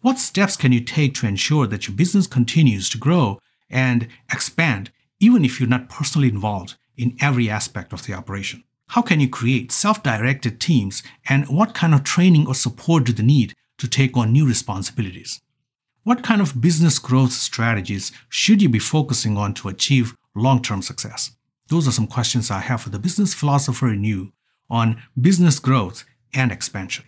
What steps can you take to ensure that your business continues to grow and expand, even if you're not personally involved in every aspect of the operation? How can you create self directed teams, and what kind of training or support do they need to take on new responsibilities? What kind of business growth strategies should you be focusing on to achieve long term success? Those are some questions I have for the business philosopher in you on business growth and expansion.